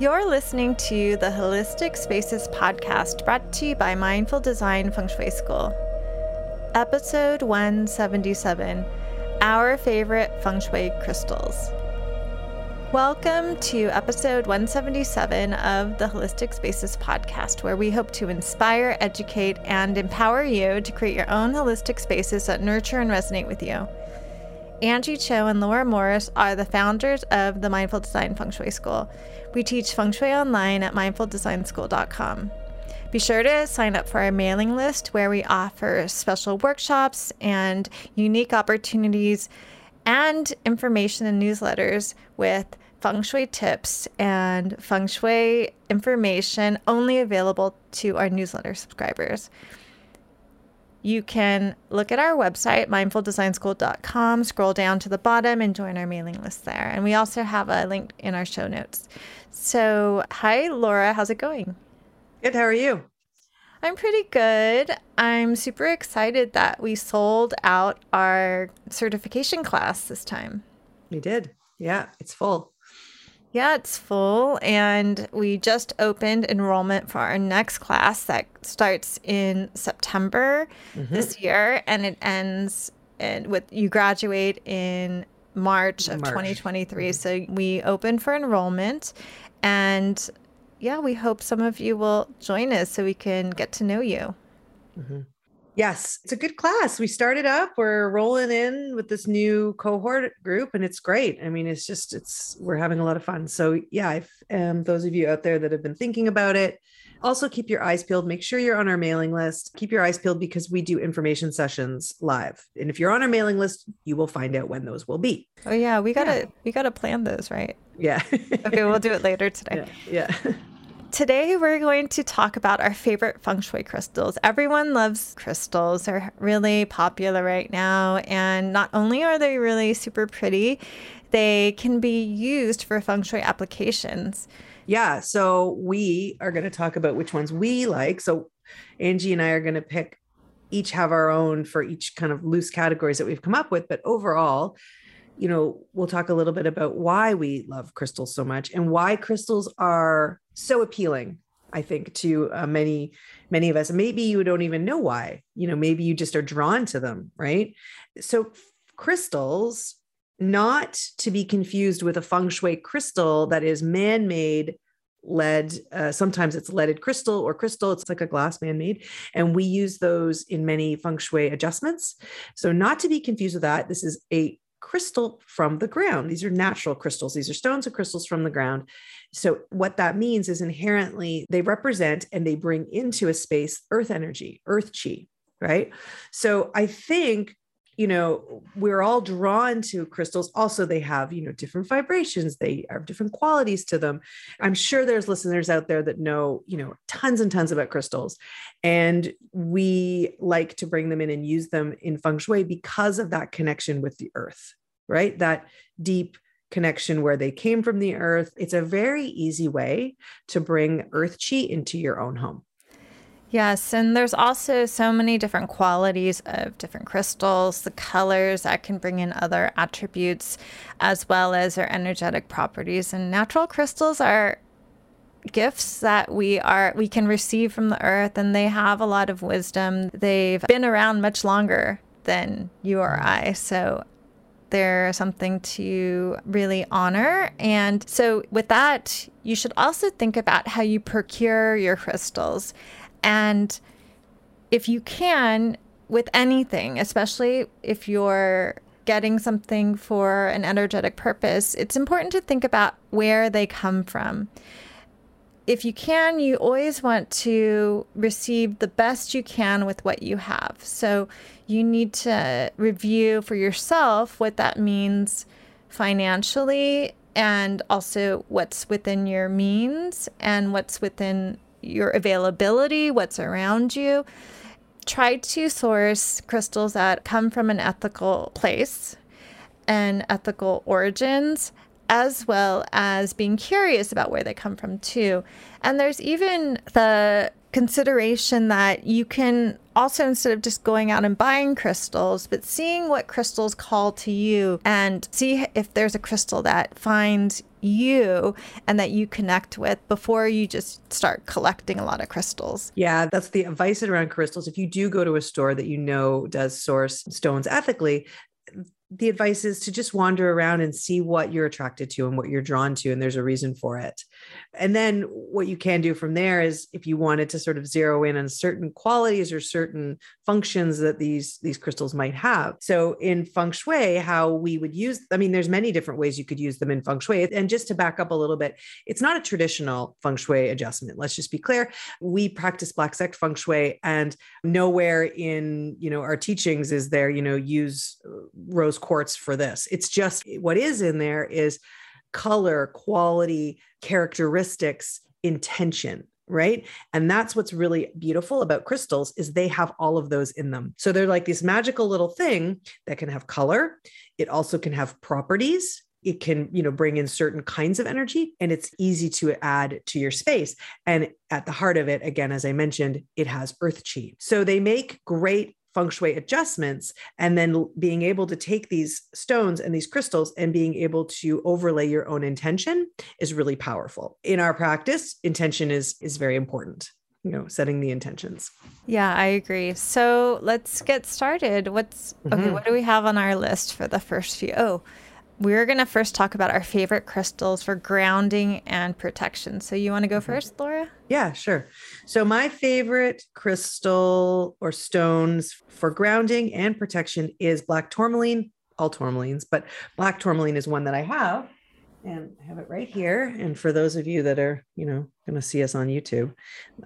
You're listening to the Holistic Spaces podcast brought to you by Mindful Design Feng Shui School. Episode 177 Our Favorite Feng Shui Crystals. Welcome to episode 177 of the Holistic Spaces podcast, where we hope to inspire, educate, and empower you to create your own holistic spaces that nurture and resonate with you. Anjie Cho and Laura Morris are the founders of the Mindful Design Feng Shui School. We teach feng shui online at mindfuldesignschool.com. Be sure to sign up for our mailing list where we offer special workshops and unique opportunities and information and newsletters with feng shui tips and feng shui information only available to our newsletter subscribers you can look at our website, mindfuldesignschool.com, scroll down to the bottom, and join our mailing list there. And we also have a link in our show notes. So, hi, Laura. How's it going? Good. How are you? I'm pretty good. I'm super excited that we sold out our certification class this time. We did. Yeah, it's full. Yeah, it's full. And we just opened enrollment for our next class that starts in September mm-hmm. this year. And it ends in, with you graduate in March of March. 2023. Mm-hmm. So we open for enrollment. And yeah, we hope some of you will join us so we can get to know you. Mm-hmm. Yes, it's a good class. We started up, we're rolling in with this new cohort group and it's great. I mean, it's just it's we're having a lot of fun. So, yeah, if um, those of you out there that have been thinking about it, also keep your eyes peeled. Make sure you're on our mailing list. Keep your eyes peeled because we do information sessions live. And if you're on our mailing list, you will find out when those will be. Oh yeah, we got to yeah. we got to plan those, right? Yeah. okay, we'll do it later today. Yeah. yeah. Today, we're going to talk about our favorite feng shui crystals. Everyone loves crystals, they're really popular right now. And not only are they really super pretty, they can be used for feng shui applications. Yeah. So, we are going to talk about which ones we like. So, Anjie and I are going to pick each have our own for each kind of loose categories that we've come up with. But overall, you know, we'll talk a little bit about why we love crystals so much and why crystals are so appealing i think to uh, many many of us. Maybe you don't even know why you know maybe you just are drawn to them right? So crystals not to be confused with a feng shui crystal that is man-made lead uh, sometimes it's leaded crystal or crystal it's like a glass man-made. And we use those in many feng shui adjustments. So not to be confused with that this is a crystal from the ground. These are natural crystals. These are stones and crystals from the ground. So, what that means is inherently they represent and they bring into a space earth energy, earth chi, right? So, I think you know we're all drawn to crystals. Also they have you know different vibrations. They have different qualities to them. I'm sure there's listeners out there that know you know tons and tons about crystals. And we like to bring them in and use them in feng shui because of that connection with the earth right? That deep connection where they came from the earth. It's a very easy way to bring earth chi into your own home Yes, and there's also so many different qualities of different crystals, the colors that can bring in other attributes, as well as their energetic properties. And natural crystals are gifts that we are we can receive from the earth and they have a lot of wisdom. They've been around much longer than you or mm. I. So they're something to really honor. And so, with that, you should also think about how you procure your crystals. And if you can, with anything, especially if you're getting something for an energetic purpose, it's important to think about where they come from. If you can, you always want to receive the best you can with what you have. So you need to review for yourself what that means financially and also what's within your means and what's within your availability, what's around you. Try to source crystals that come from an ethical place and ethical origins, as well as being curious about where they come from, too. And there's even the consideration that you can also, instead of just going out and buying crystals, but seeing what crystals call to you and see if there's a crystal that finds you and that you connect with before you just start collecting a lot of crystals. Yeah, that's the advice around crystals. If you do go to a store that you know does source stones ethically, the advice is to just wander around and see what you're attracted to and what you're drawn to and there's a reason for it and then what you can do from there is if you wanted to sort of zero in on certain qualities or certain functions that these these crystals might have. So in feng shui how we would use i mean there's many different ways you could use them in feng shui. And just to back up a little bit it's not a traditional feng shui adjustment. Let's just be clear. We practice black sect feng shui and nowhere in you know our teachings is there you know use rose quartz for this. It's just what is in there is color, quality, characteristics, intention right? And that's what's really beautiful about crystals is they have all of those in them. So they're like this magical little thing that can have color. It also can have properties. It can you know bring in certain kinds of energy and it's easy to add to your space. And at the heart of it again as i mentioned it has earth chi. So they make great feng shui adjustments and then being able to take these stones and these crystals and being able to overlay your own intention is really powerful. In our practice intention is is very important you know setting the intentions. Yeah i agree. So let's get started. What's okay mm-hmm. what do we have on our list for the first few? Oh we're going to first talk about our favorite crystals for grounding and protection. So, you want to go mm-hmm. first, Laura? Yeah, sure. So, my favorite crystal or stones for grounding and protection is black tourmaline, all tourmalines, but black tourmaline is one that I have. And I have it right here. And for those of you that are, you know, going to see us on YouTube,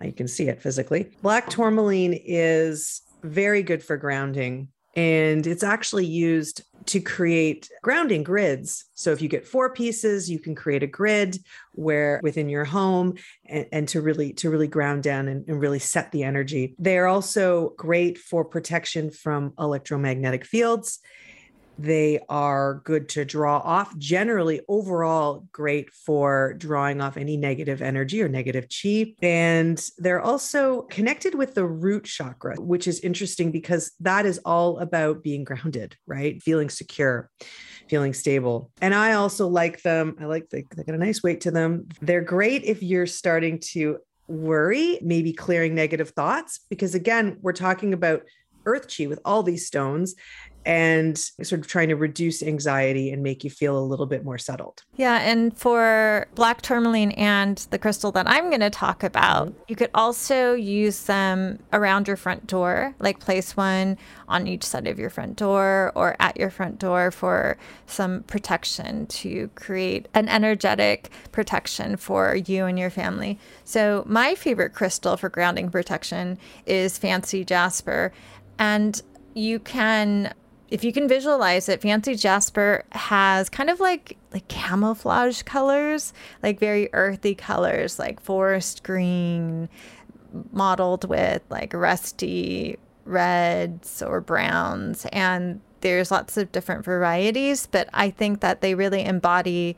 you can see it physically. Black tourmaline is very good for grounding and it's actually used to create grounding grids. So if you get four pieces, you can create a grid where within your home and, and to really to really ground down and, and really set the energy. They are also great for protection from electromagnetic fields they are good to draw off. Generally, overall, great for drawing off any negative energy or negative chi. And they're also connected with the root chakra, which is interesting because that is all about being grounded, right? Feeling secure, feeling stable. And I also like them. I like they, got a nice weight to them. They're great if you're starting to worry, maybe clearing negative thoughts, because again, we're talking about earth chi with all these stones and sort of trying to reduce anxiety and make you feel a little bit more settled. Yeah, and for black tourmaline and the crystal that I'm going to talk about, mm-hmm. you could also use them around your front door, like place one on each side of your front door or at your front door for some protection to create an energetic protection for you and your family. So, my favorite crystal for grounding protection is fancy jasper. And you can if you can visualize it, Fancy Jasper has kind of like like camouflage colors, like very earthy colors, like forest green, mottled with like rusty reds or browns. And there's lots of different varieties, but I think that they really embody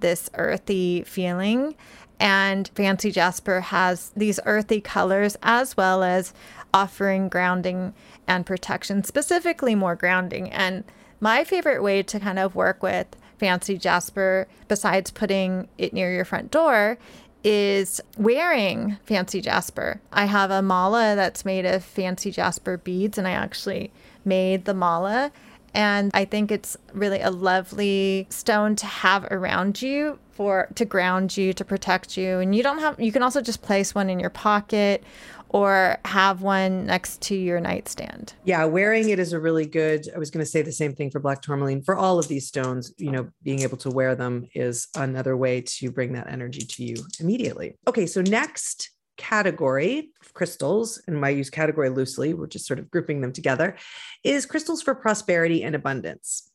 this earthy feeling. And Fancy Jasper has these earthy colors as well as offering grounding and protection, specifically more grounding. And my favorite way to kind of work with fancy jasper, besides putting it near your front door, is wearing fancy jasper. I have a mala that's made of fancy jasper beads, and I actually made the mala. And I think it's really a lovely stone to have around you for to ground you, to protect you. And you don't have you can also just place one in your pocket or have one next to your nightstand. Yeah, wearing it is a really good. I was going to say the same thing for black tourmaline. For all of these stones, you know, being able to wear them is another way to bring that energy to you immediately. Okay, so next category of crystals, and I use category loosely, we're just sort of grouping them together, is crystals for prosperity and abundance.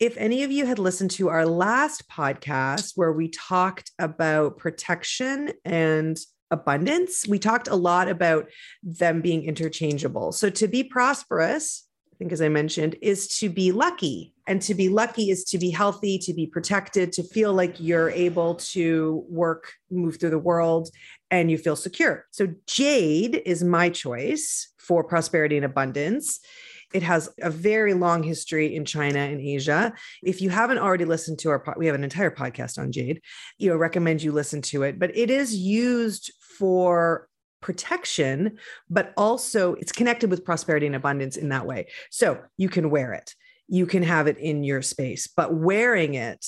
If any of you had listened to our last podcast where we talked about protection and abundance, we talked a lot about them being interchangeable. So to be prosperous, I think as I mentioned, is to be lucky. And to be lucky is to be healthy, to be protected, to feel like you're able to work, move through the world, and you feel secure. So, jade is my choice for prosperity and abundance. It has a very long history in China and Asia. If you haven't already listened to our, we have an entire podcast on jade. You know, recommend you listen to it. But it is used for protection, but also it's connected with prosperity and abundance in that way. So you can wear it, you can have it in your space, but wearing it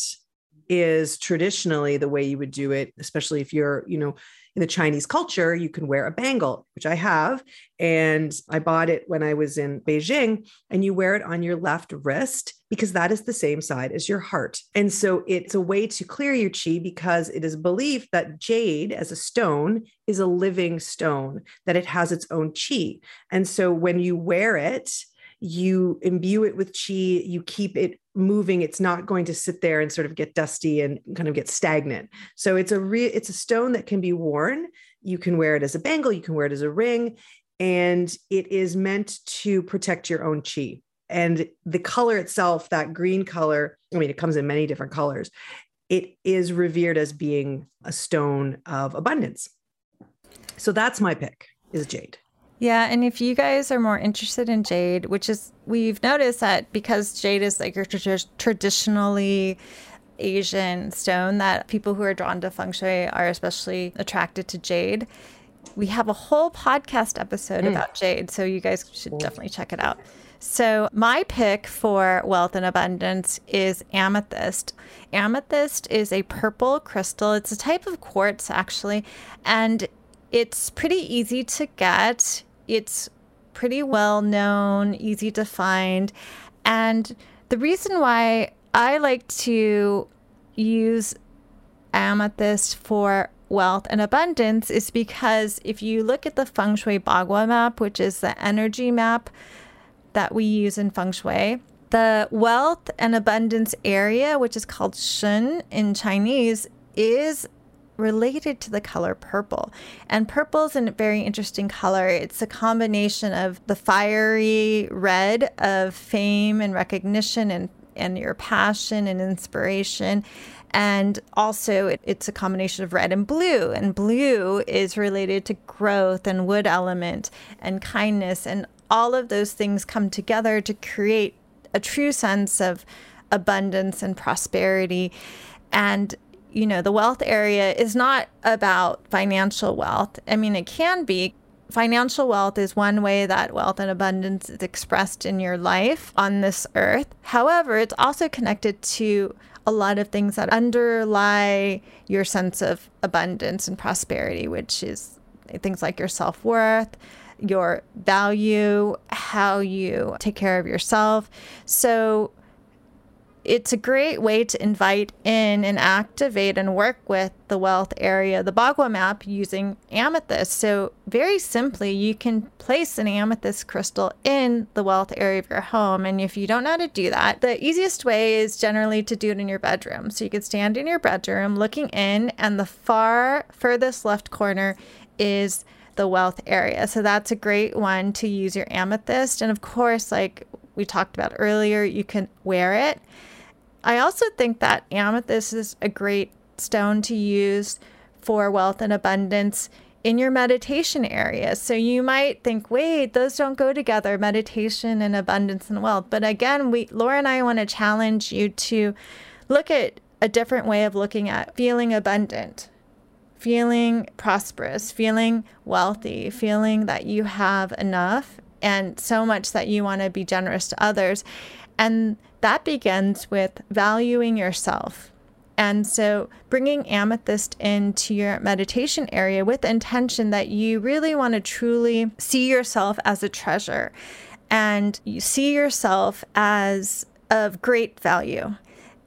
is traditionally the way you would do it, especially if you're, you know, in the Chinese culture, you can wear a bangle, which I have. And I bought it when I was in Beijing, and you wear it on your left wrist because that is the same side as your heart. And so it's a way to clear your chi because it is believed that jade as a stone is a living stone, that it has its own chi. And so when you wear it, you imbue it with chi, you keep it moving it's not going to sit there and sort of get dusty and kind of get stagnant. So it's a real it's a stone that can be worn. You can wear it as a bangle you can wear it as a ring and it is meant to protect your own chi. And the color itself that green color i mean it comes in many different colors it is revered as being a stone of abundance. So that's my pick is jade yeah, and if you guys are more interested in jade, which is we've noticed that because jade is like your traditionally Asian stone, that people who are drawn to feng shui are especially attracted to jade. We have a whole podcast episode mm. about jade, so you guys should definitely check it out. So, my pick for wealth and abundance is amethyst. Amethyst is a purple crystal. It's a type of quartz, actually, and it's pretty easy to get. It's pretty well known, easy to find. And the reason why I like to use amethyst for wealth and abundance is because if you look at the feng shui bagua map, which is the energy map that we use in feng shui, the wealth and abundance area, which is called shun in Chinese, is related to the color purple. And purple is a very interesting color. It's a combination of the fiery red of fame and recognition and, and your passion and inspiration. And also, it, it's a combination of red and blue. And blue is related to growth and wood element and kindness. And all of those things come together to create a true sense of abundance and prosperity. And you know, the wealth area is not about financial wealth. I mean, it can be. Financial wealth is one way that wealth and abundance is expressed in your life on this earth. However, it's also connected to a lot of things that underlie your sense of abundance and prosperity, which is things like your self worth, your value, how you take care of yourself. So, it's a great way to invite in and activate and work with the wealth area, the Bagua map using amethyst. So, very simply, you can place an amethyst crystal in the wealth area of your home. And if you don't know how to do that, the easiest way is generally to do it in your bedroom. So, you could stand in your bedroom looking in, and the far furthest left corner is the wealth area. So, that's a great one to use your amethyst. And of course, like we talked about earlier, you can wear it I also think that amethyst is a great stone to use for wealth and abundance in your meditation area. So you might think, wait, those don't go together, meditation and abundance and wealth. But again, we Laura and I want to challenge you to look at a different way of looking at feeling abundant, feeling prosperous, feeling wealthy, feeling that you have enough and so much that you want to be generous to others. And that begins with valuing yourself. And so bringing amethyst into your meditation area with intention that you really want to truly see yourself as a treasure and you see yourself as of great value.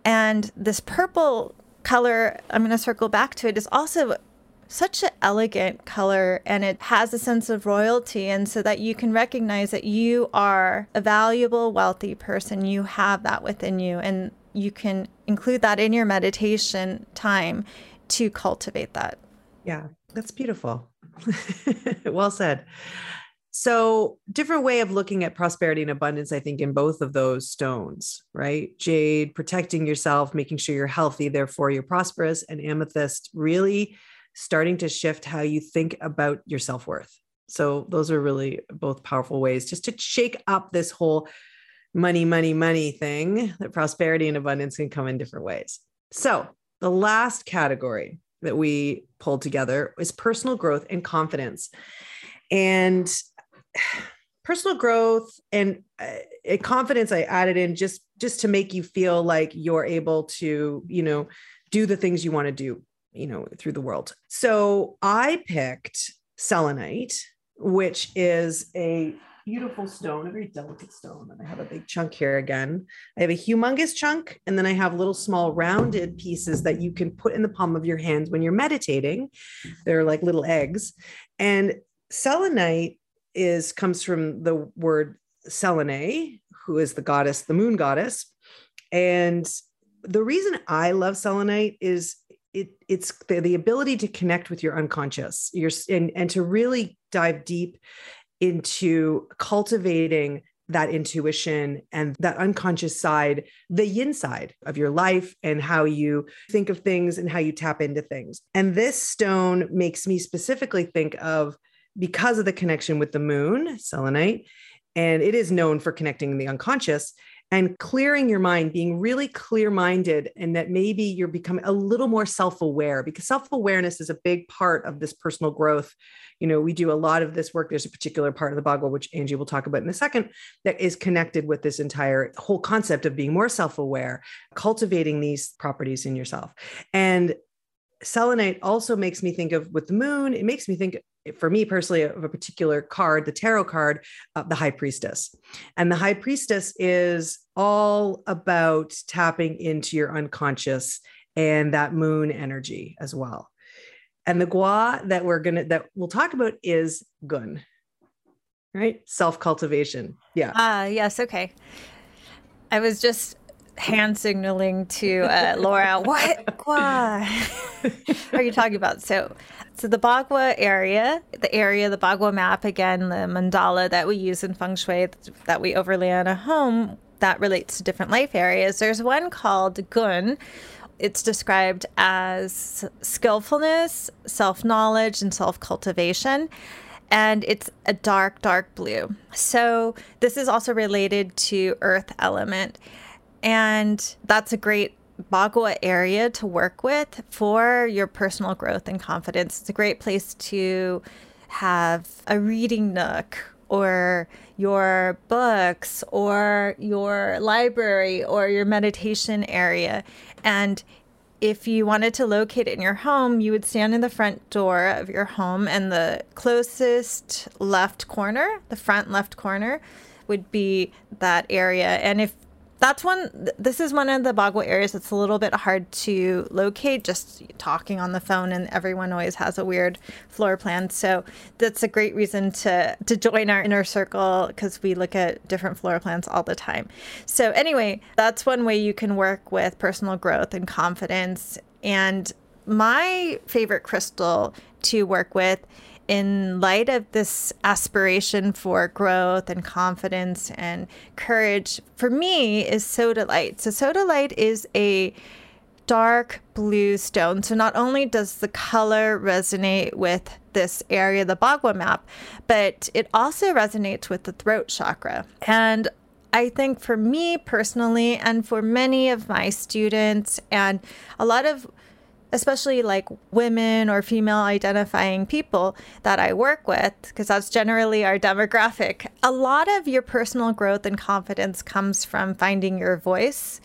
And this purple color, I'm going to circle back to it, is also such an elegant color and it has a sense of royalty. And so that you can recognize that you are a valuable, wealthy person. You have that within you. And you can include that in your meditation time to cultivate that. Yeah, that's beautiful. well said. So, different way of looking at prosperity and abundance, I think, in both of those stones, right? Jade, protecting yourself, making sure you're healthy, therefore you're prosperous, and amethyst, really starting to shift how you think about your self worth. So, those are really both powerful ways just to shake up this whole money, money, money thing that prosperity and abundance can come in different ways. So, the last category that we pulled together is personal growth and confidence. And personal growth and uh, confidence i added in just just to make you feel like you're able to you know do the things you want to do you know through the world. So i picked selenite which is a beautiful stone a very delicate stone and i have a big chunk here again. I have a humongous chunk and then i have little small rounded pieces that you can put in the palm of your hands when you're meditating. They're like little eggs. And selenite is comes from the word Selene, who is the goddess, the moon goddess. And the reason I love selenite is it, it's the, the ability to connect with your unconscious your, and, and to really dive deep into cultivating that intuition and that unconscious side, the yin side of your life and how you think of things and how you tap into things. And this stone makes me specifically think of because of the connection with the moon, selenite, and it is known for connecting the unconscious and clearing your mind, being really clear minded, and that maybe you're becoming a little more self aware because self awareness is a big part of this personal growth. You know, we do a lot of this work. There's a particular part of the Bagua, which Anjie will talk about in a second, that is connected with this entire whole concept of being more self aware, cultivating these properties in yourself. And selenite also makes me think of with the moon, it makes me think for me personally of a particular card the tarot card uh, the high priestess. And the high priestess is all about tapping into your unconscious and that moon energy as well. And the gua that we're gonna that we'll talk about is gun right? Self cultivation yeah. Ah uh, yes okay. I was just hand signaling to uh, Laura, what gua are you talking about? So so the Bagua area, the area, the Bagua map, again, the mandala that we use in feng shui that we overlay on a home that relates to different life areas. There's one called Gun. It's described as skillfulness, self knowledge, and self cultivation. And it's a dark, dark blue. So this is also related to earth element. And that's a great Bagua area to work with for your personal growth and confidence. It's a great place to have a reading nook or your books or your library or your meditation area. And if you wanted to locate it in your home, you would stand in the front door of your home, and the closest left corner, the front left corner, would be that area. And if that's one this is one of the Bagua areas that's a little bit hard to locate just talking on the phone and everyone always has a weird floor plan. So that's a great reason to to join our inner circle because we look at different floor plans all the time. So anyway that's one way you can work with personal growth and confidence. And my favorite crystal to work with in light of this aspiration for growth and confidence and courage, for me, is sodalite. So, sodalite is a dark blue stone. So, not only does the color resonate with this area, the Bagua map, but it also resonates with the throat chakra. And I think for me personally, and for many of my students, and a lot of especially like women or female identifying people that I work with, because that's generally our demographic, a lot of your personal growth and confidence comes from finding your voice.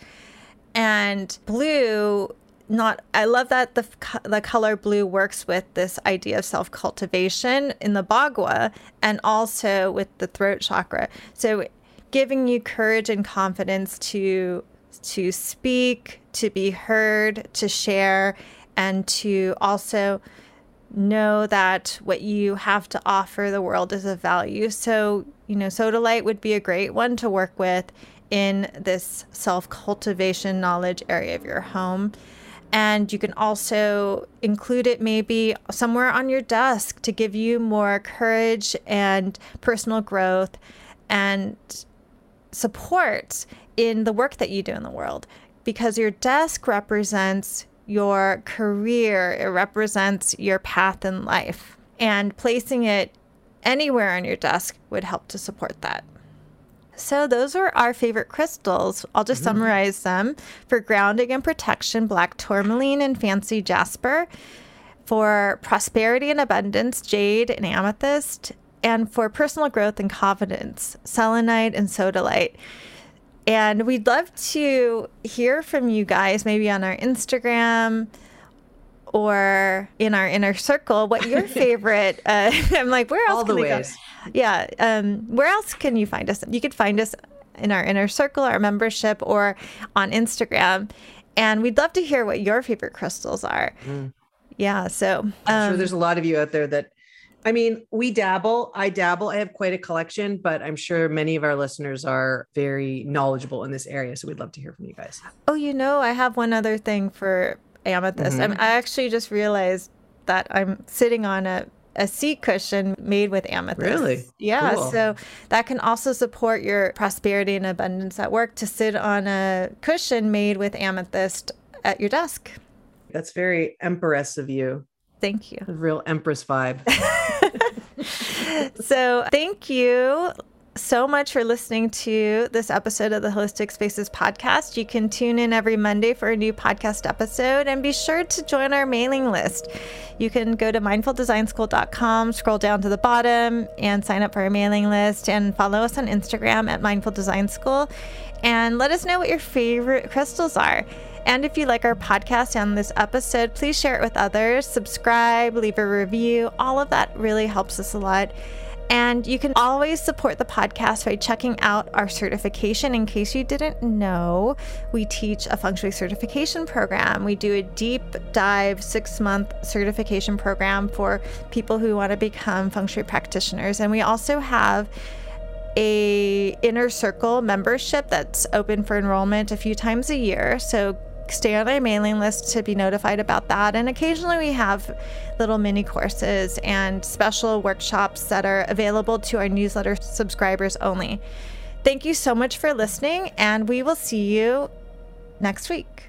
And blue, not, I love that the, the color blue works with this idea of self cultivation in the Bagua and also with the throat chakra. So giving you courage and confidence to to speak, to be heard, to share, and to also know that what you have to offer the world is of value. So, you know, Sodalite would be a great one to work with in this self cultivation knowledge area of your home. And you can also include it maybe somewhere on your desk to give you more courage and personal growth and support in the work that you do in the world. Because your desk represents your career, it represents your path in life. And placing it anywhere on your desk would help to support that. So, those are our favorite crystals. I'll just mm-hmm. summarize them for grounding and protection black tourmaline and fancy jasper. For prosperity and abundance, jade and amethyst. And for personal growth and confidence, selenite and sodalite. And we'd love to hear from you guys, maybe on our Instagram or in our inner circle, what your favorite. Uh, I'm like, where else? All the ways. Go? Yeah. Um, where else can you find us? You could find us in our inner circle, our membership, or on Instagram. And we'd love to hear what your favorite crystals are. Mm. Yeah. So um, I'm sure there's a lot of you out there that I mean, we dabble. I dabble. I have quite a collection, but I'm sure many of our listeners are very knowledgeable in this area. So we'd love to hear from you guys. Oh, you know, I have one other thing for amethyst. Mm-hmm. I, I actually just realized that I'm sitting on a a seat cushion made with amethyst. Really? Yeah. Cool. So that can also support your prosperity and abundance at work to sit on a cushion made with amethyst at your desk. That's very empress of you. Thank you. Real empress vibe. so, thank you so much for listening to this episode of the Holistic Spaces podcast. You can tune in every Monday for a new podcast episode and be sure to join our mailing list. You can go to mindfuldesignschool.com, scroll down to the bottom, and sign up for our mailing list and follow us on Instagram at Mindful Design School and let us know what your favorite crystals are. And if you like our podcast and this episode, please share it with others, subscribe, leave a review. All of that really helps us a lot. And you can always support the podcast by checking out our certification. In case you didn't know, we teach a feng shui certification program. We do a deep dive six month certification program for people who want to become feng shui practitioners. And we also have a inner circle membership that's open for enrollment a few times a year. So stay on our mailing list to be notified about that. And occasionally we have little mini courses and special workshops that are available to our newsletter subscribers only. Thank you so much for listening, and we will see you next week.